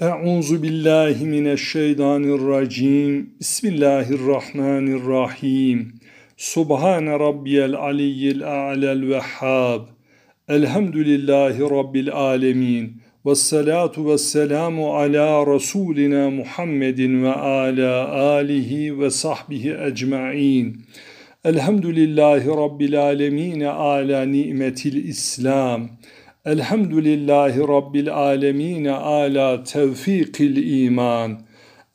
Euzu billahi mineşşeytanirracim. Bismillahirrahmanirrahim. Subhane rabbiyel aliyyil a'lel vehhab. Elhamdülillahi rabbil alemin. Ve salatu ve selamu ala Resulina Muhammedin ve ala alihi ve sahbihi ecma'in. Elhamdülillahi rabbil alemin ala nimetil İslam. Elhamdülillahi Rabbil alemine ala tevfikil iman.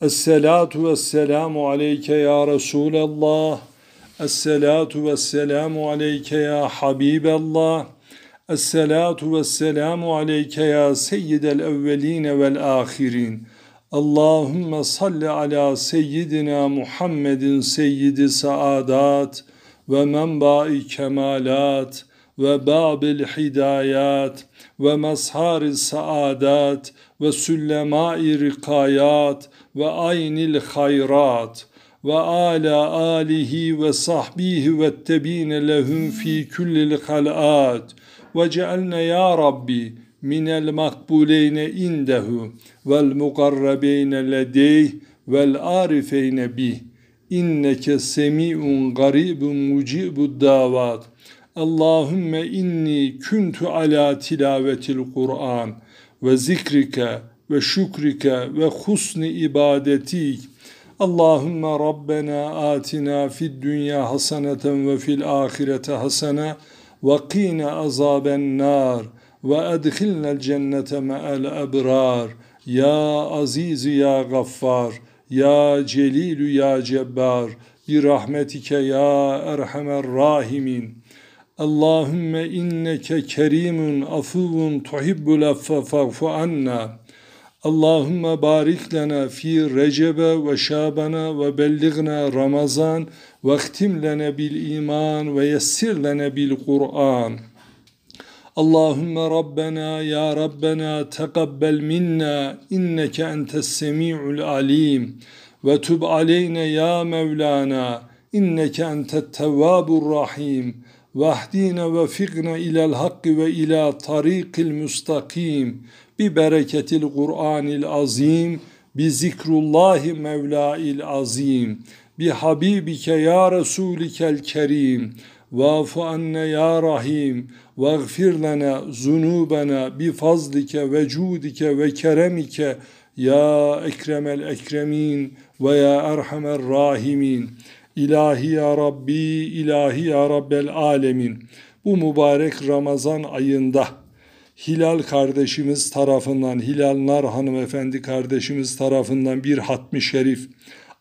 Esselatu vesselamu aleyke ya Resulallah. Esselatu vesselamu aleyke ya Habiballah. Esselatu vesselamu aleyke ya seyyidel evveline vel ahirin. Allahümme salli ala seyyidina Muhammedin seyyidi saadat ve menbai kemalat ve babil hidayat ve mazhar saadat ve süllemai rikayat ve aynil hayrat ve ala alihi ve sahbihi ve tebine lehum fi kullil halat ve cealne ya Rabbi minel makbuleyne indehu vel Allahümme inni kuntu ala tilavetil Kur'an ve zikrike ve şükrike ve husni ibadetik. Allahümme Rabbena atina fid dünya haseneten ve fil ahirete hasene ve qine azaben nar ve edkhilnel cennete me'el ebrar. Ya aziz ya gaffar, ya celilü ya cebbar, bir rahmetike ya erhamer rahimin. Allahümme inneke kerimun afuvun tuhibbul affe fa'fu anna. Allahümme barik lana fi recebe ve şabana ve belligna ramazan ve ihtim lana bil iman ve yessir lana bil Kur'an. Allahümme Rabbena ya Rabbena teqabbel minna inneke entes semi'ul alim ve tub aleyne ya Mevlana inneke entet tevvabur rahim. Vahdina ve fikna ilel hakkı ve ila tarikil müstakim bi bereketil Kur'anil azim bi zikrullahi mevlail azim. Bi habibike ya resulikel kerim. Vafu anne ya rahim. Vaghfir lana zunubana bi fazlike ve cudike ve keremike. Ya ekremel ekremin ve ya erhamer rahimin İlahi ya Rabbi, ilahi ya Rabbel alemin. Bu mübarek Ramazan ayında Hilal kardeşimiz tarafından, Hilal Nar hanımefendi kardeşimiz tarafından bir hatmi şerif,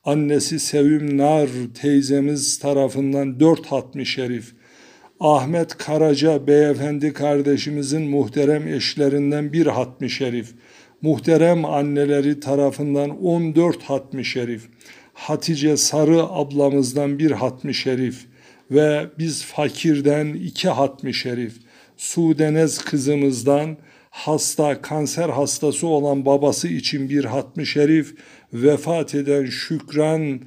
annesi Sevim Nar teyzemiz tarafından dört hatmi şerif, Ahmet Karaca beyefendi kardeşimizin muhterem eşlerinden bir hatmi şerif, muhterem anneleri tarafından 14 hatmi şerif, Hatice Sarı ablamızdan bir hatmi şerif ve biz fakirden iki hatmi şerif, Sudenez kızımızdan hasta, kanser hastası olan babası için bir hatmi şerif, vefat eden Şükran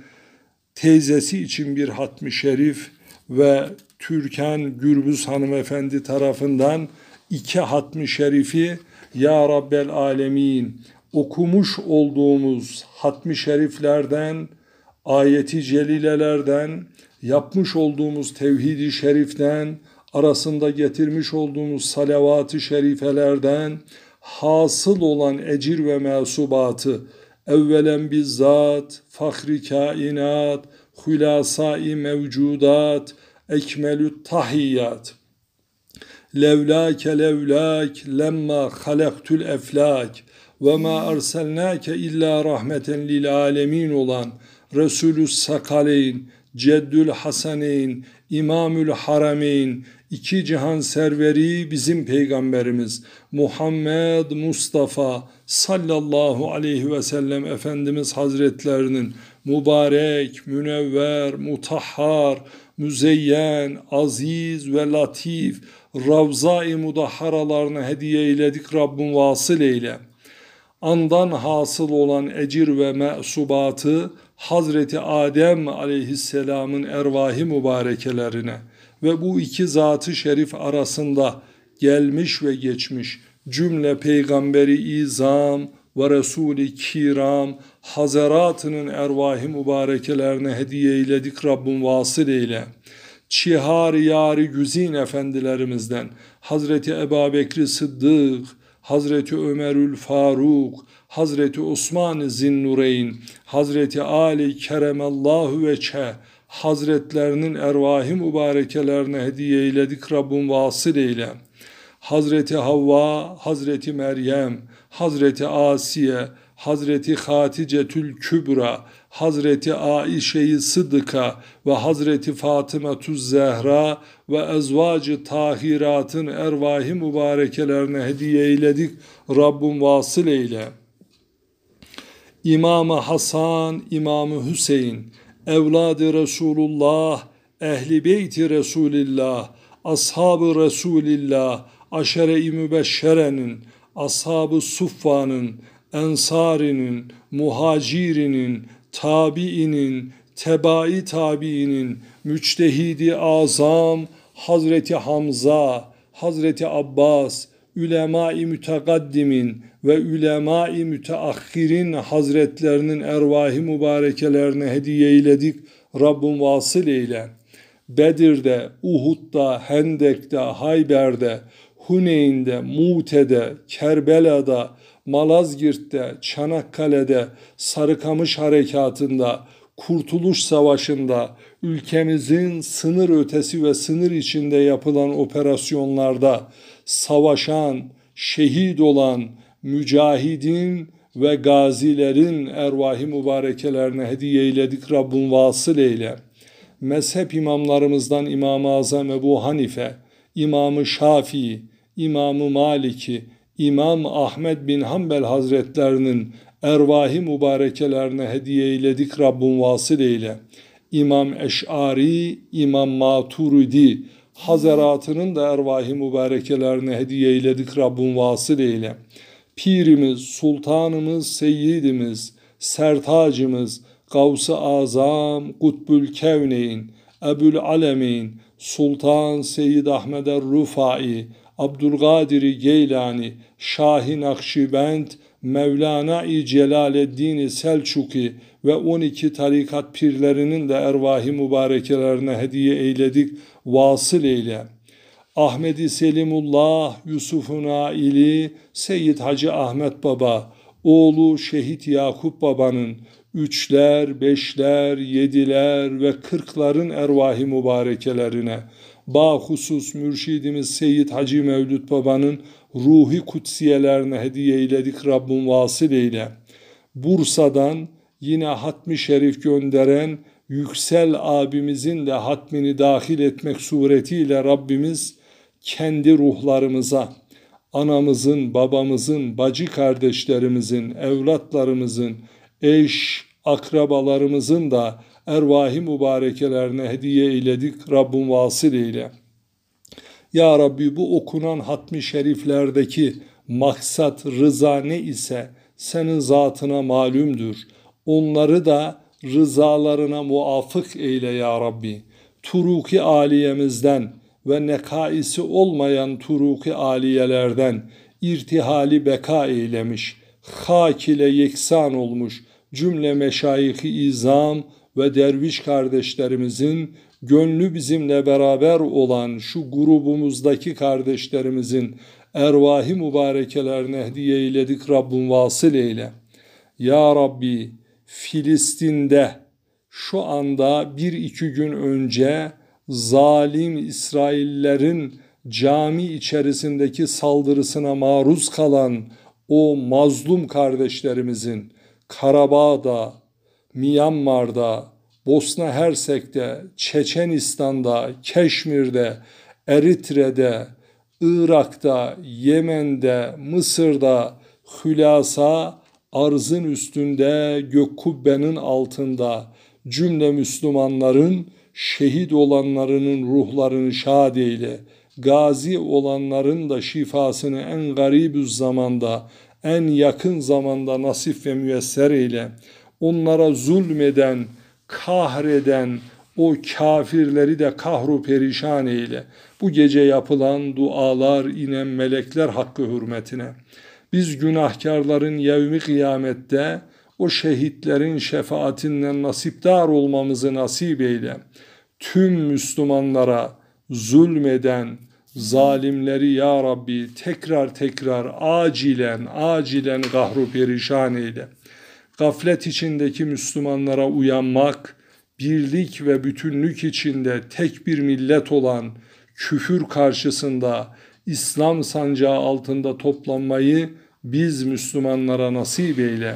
teyzesi için bir hatmi şerif ve Türkan Gürbüz hanımefendi tarafından iki hatmi şerifi Ya Rabbel Alemin okumuş olduğumuz hatmi şeriflerden ayeti celilelerden, yapmış olduğumuz tevhidi şeriften, arasında getirmiş olduğumuz salavat-ı şerifelerden hasıl olan ecir ve mesubatı evvelen bizzat, fahri kainat, hülasai mevcudat, ekmelü tahiyyat. Levlake levlak lemma halaktul eflak ve ma arselnake illa rahmeten lil alemin olan Resulü Sakaleyn, Ceddül Hasaneyn, İmamül Harameyn, iki cihan serveri bizim peygamberimiz Muhammed Mustafa sallallahu aleyhi ve sellem Efendimiz Hazretlerinin mübarek, münevver, mutahhar, müzeyyen, aziz ve latif Ravza-i Mudahharalarına hediye eyledik Rabbim vasıl eyle. Andan hasıl olan ecir ve mesubatı Hazreti Adem aleyhisselamın ervahi mübarekelerine ve bu iki zatı şerif arasında gelmiş ve geçmiş cümle peygamberi izam, ve Resul-i Kiram hazaratının ervahi mübarekelerine hediye eyledik Rabbim vasıl eyle. Çihar yari güzin efendilerimizden Hazreti Ebu Bekri Sıddık, Hazreti Ömerül Faruk, Hazreti Osman Zinnureyn, Hazreti Ali Keremallahu Veçhe, Hazretlerinin ervahi mübarekelerine hediye eyledik Rabbim vasıl eyle. Hazreti Havva, Hazreti Meryem, Hazreti Asiye, Hazreti Haticetül Kübra, Hazreti Aişe'yi Sıdıka ve Hazreti Fatıma Tuz Zehra ve ezvacı tahiratın ervahi mübarekelerine hediye eyledik. Rabbim vasıl eyle. İmam-ı Hasan, İmam-ı Hüseyin, evladı Resulullah, ehli beyti Resulillah, ashab-ı Resulillah, aşere-i mübeşşerenin, ashab-ı suffanın, ensarinin, muhacirinin, tabiinin, tebai tabiinin, müçtehidi azam, Hazreti Hamza, Hazreti Abbas, ülema-i mütekaddimin ve ülema-i müteahhirin hazretlerinin ervahi mübarekelerine hediye eyledik. Rabbim vasıl eyle. Bedir'de, Uhud'da, Hendek'te, Hayber'de, Huneyn'de, Mute'de, Kerbela'da, Malazgirt'te, Çanakkale'de, Sarıkamış Harekatı'nda, Kurtuluş Savaşı'nda, ülkemizin sınır ötesi ve sınır içinde yapılan operasyonlarda savaşan, şehit olan mücahidin ve gazilerin ervahi mübarekelerine hediye eyledik Rabbim vasıl eyle. Mezhep imamlarımızdan İmam-ı Azam Ebu Hanife, İmam-ı Şafii, İmam-ı Maliki, İmam Ahmet bin Hanbel Hazretlerinin ervahi mübarekelerine hediye eyledik Rabbim vasıl eyle. İmam Eş'ari, İmam Maturidi Hazaratının da ervahi mübarekelerine hediye eyledik Rabbim vasıl eyle. Pirimiz, sultanımız, seyyidimiz, sertacımız, Gavs-ı Azam, Kutbül Kevneyn, Ebul Alemeyn, Sultan Seyyid Ahmed er-Rufai, Abdülkadir Geylani, Şahin Akşibend, Mevlana-i Celaleddin Selçuki ve 12 tarikat pirlerinin de ervahi mübarekelerine hediye eyledik, vasıl eyle. Ahmedi Selimullah, Yusuf-u Naili, Seyyid Hacı Ahmet Baba, oğlu Şehit Yakup Baba'nın üçler, beşler, yediler ve kırkların ervahi mübarekelerine, bahusus mürşidimiz Seyyid Hacı Mevlüt Baba'nın ruhi kutsiyelerine hediye eyledik Rabbim vasıl eyle. Bursa'dan yine hatmi şerif gönderen Yüksel abimizin de hatmini dahil etmek suretiyle Rabbimiz kendi ruhlarımıza, anamızın, babamızın, bacı kardeşlerimizin, evlatlarımızın, eş, akrabalarımızın da ervahi mübarekelerine hediye eyledik. Rabbim vasıl eyle. Ya Rabbi bu okunan hatmi şeriflerdeki maksat, rıza ne ise senin zatına malumdur. Onları da rızalarına muvafık eyle ya Rabbi. Turuki aliyemizden ve nekaisi olmayan turuki aliyelerden irtihali beka eylemiş, hak ile yeksan olmuş cümle meşayih izam ve derviş kardeşlerimizin gönlü bizimle beraber olan şu grubumuzdaki kardeşlerimizin ervahi mübarekelerine hediye eyledik Rabbim vasıl eyle. Ya Rabbi Filistin'de şu anda bir iki gün önce zalim İsraillerin cami içerisindeki saldırısına maruz kalan o mazlum kardeşlerimizin Karabağ'da, Myanmar'da, Bosna Hersek'te, Çeçenistan'da, Keşmir'de, Eritre'de, Irak'ta, Yemen'de, Mısır'da hülasa arzın üstünde gök kubbenin altında cümle Müslümanların şehit olanlarının ruhlarını şad eyle. Gazi olanların da şifasını en garibü zamanda, en yakın zamanda nasip ve müyesser eyle. Onlara zulmeden, kahreden o kafirleri de kahru perişan eyle. Bu gece yapılan dualar inen melekler hakkı hürmetine Biz günahkarların yevmi kıyamette o şehitlerin şefaatinden nasipdar olmamızı nasip eyle. Tüm Müslümanlara zulmeden zalimleri ya Rabbi tekrar tekrar acilen acilen gahru perişan eyle. Gaflet içindeki Müslümanlara uyanmak, birlik ve bütünlük içinde tek bir millet olan küfür karşısında İslam sancağı altında toplanmayı biz Müslümanlara nasip eyle.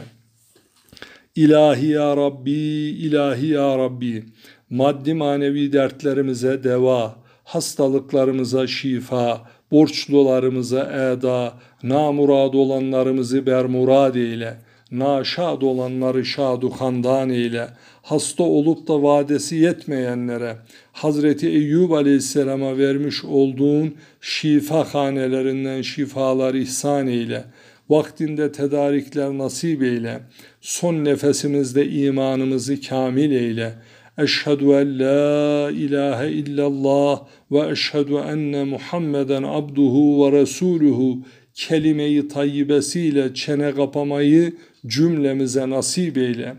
İlahi ya Rabbi, ilahi ya Rabbi, maddi manevi dertlerimize deva, hastalıklarımıza şifa, borçlularımıza eda, namurad olanlarımızı bermurad eyle, naşad olanları şadu handan eyle, hasta olup da vadesi yetmeyenlere, Hazreti Eyyub Aleyhisselam'a vermiş olduğun şifa hanelerinden şifalar ihsan eyle, vaktinde tedarikler nasip eyle, son nefesimizde imanımızı kamil eyle, Eşhedü en la ilahe illallah ve eşhedü enne Muhammeden abduhu ve resuluhu kelime-i tayyibesiyle çene kapamayı cümlemize nasip eyle.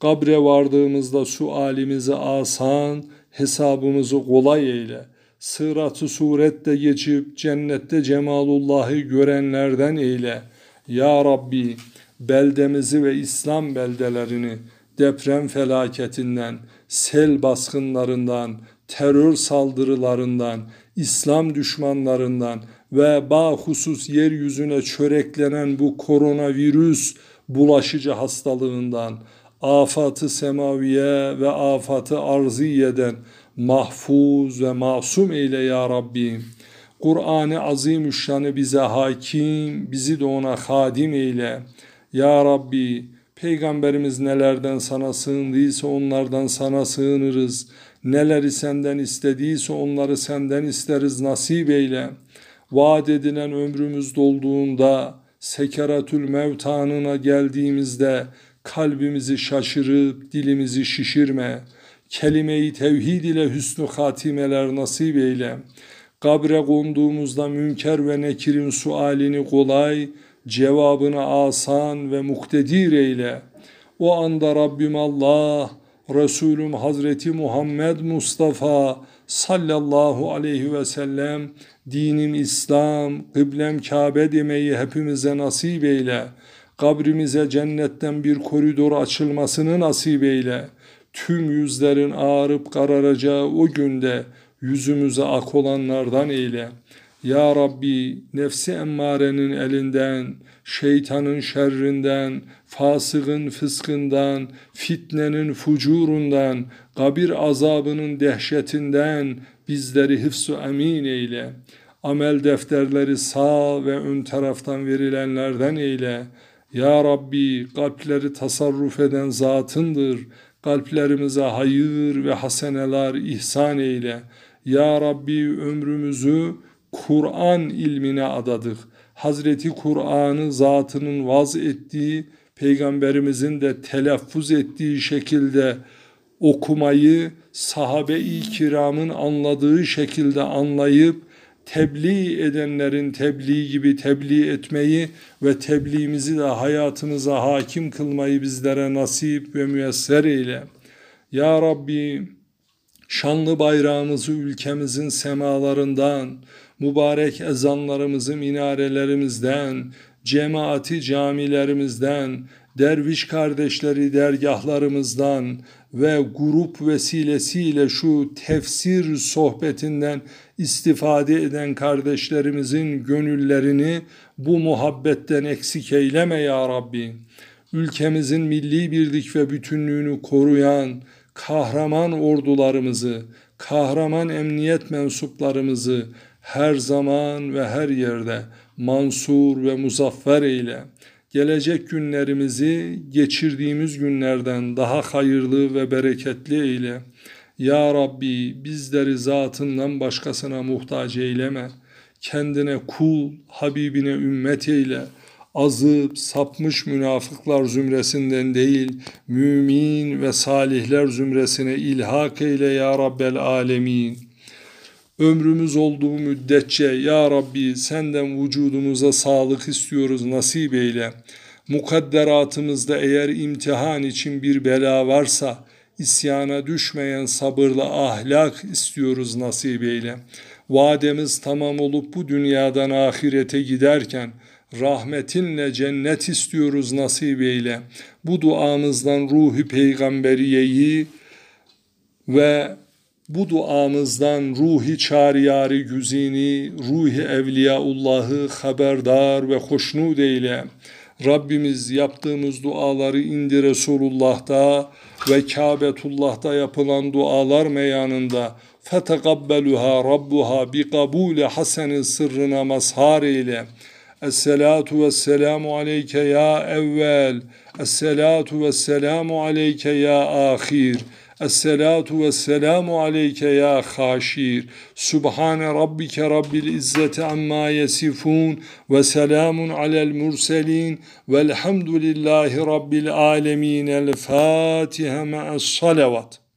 Kabre vardığımızda sualimizi asan, hesabımızı kolay eyle. Sırat-ı surette geçip cennette cemalullahı görenlerden eyle. Ya Rabbi beldemizi ve İslam beldelerini deprem felaketinden, sel baskınlarından, terör saldırılarından, İslam düşmanlarından ve bahusus yeryüzüne çöreklenen bu koronavirüs bulaşıcı hastalığından, afatı semaviye ve afatı arziyeden mahfuz ve masum eyle ya Rabbi. Kur'an-ı Azimüşşan'ı bize hakim, bizi de ona hadim eyle. Ya Rabbi, Peygamberimiz nelerden sana sığındıysa onlardan sana sığınırız. Neleri senden istediyse onları senden isteriz nasip eyle. Vaat edilen ömrümüz dolduğunda, sekeratül mevtanına geldiğimizde kalbimizi şaşırıp dilimizi şişirme. Kelime-i tevhid ile hüsnü hatimeler nasip eyle. Kabre konduğumuzda münker ve nekirin sualini kolay, cevabını asan ve muktedir eyle. O anda Rabbim Allah, Resulüm Hazreti Muhammed Mustafa sallallahu aleyhi ve sellem dinim İslam, kıblem Kabe demeyi hepimize nasip eyle. Kabrimize cennetten bir koridor açılmasını nasip eyle. Tüm yüzlerin ağarıp kararacağı o günde yüzümüze ak olanlardan eyle.'' Ya Rabbi nefsi emmarenin elinden, şeytanın şerrinden, fasığın fıskından, fitnenin fucurundan, kabir azabının dehşetinden bizleri hıfzu emin eyle. Amel defterleri sağ ve ön taraftan verilenlerden eyle. Ya Rabbi kalpleri tasarruf eden zatındır. Kalplerimize hayır ve haseneler ihsan eyle. Ya Rabbi ömrümüzü Kur'an ilmine adadık. Hazreti Kur'an'ı zatının vaz ettiği, peygamberimizin de telaffuz ettiği şekilde okumayı sahabe-i kiramın anladığı şekilde anlayıp tebliğ edenlerin tebliğ gibi tebliğ etmeyi ve tebliğimizi de hayatımıza hakim kılmayı bizlere nasip ve müyesser eyle. Ya Rabbi şanlı bayrağımızı ülkemizin semalarından, mübarek ezanlarımızı minarelerimizden, cemaati camilerimizden, derviş kardeşleri dergahlarımızdan ve grup vesilesiyle şu tefsir sohbetinden istifade eden kardeşlerimizin gönüllerini bu muhabbetten eksik eyleme ya Rabbi. Ülkemizin milli birlik ve bütünlüğünü koruyan kahraman ordularımızı, kahraman emniyet mensuplarımızı, her zaman ve her yerde mansur ve muzaffer eyle. Gelecek günlerimizi geçirdiğimiz günlerden daha hayırlı ve bereketli eyle. Ya Rabbi bizleri zatından başkasına muhtaç eyleme. Kendine kul, Habibine ümmet eyle. Azıp sapmış münafıklar zümresinden değil, mümin ve salihler zümresine ilhak eyle ya Rabbel alemin. Ömrümüz olduğu müddetçe Ya Rabbi senden vücudumuza sağlık istiyoruz nasip eyle. Mukadderatımızda eğer imtihan için bir bela varsa isyana düşmeyen sabırlı ahlak istiyoruz nasip eyle. Vademiz tamam olup bu dünyadan ahirete giderken rahmetinle cennet istiyoruz nasip eyle. Bu duamızdan ruhi peygamberiyeyi ve bu duamızdan ruhi çariyari güzini, ruhi evliyaullahı haberdar ve hoşnut eyle. Rabbimiz yaptığımız duaları indi Resulullah'ta ve Kabetullah'ta yapılan dualar meyanında fetekabbeluha rabbuha bi kabule hasenin sırrına mazhar eyle. Esselatu vesselamu aleyke ya evvel. Esselatu vesselamu aleyke ya ahir. Esselatu vesselamu aleyke ya haşir. Subhane rabbike rabbil izzeti amma yesifun ve selamun alel murselin velhamdülillahi rabbil alemin. El Fatiha ma'as salavat.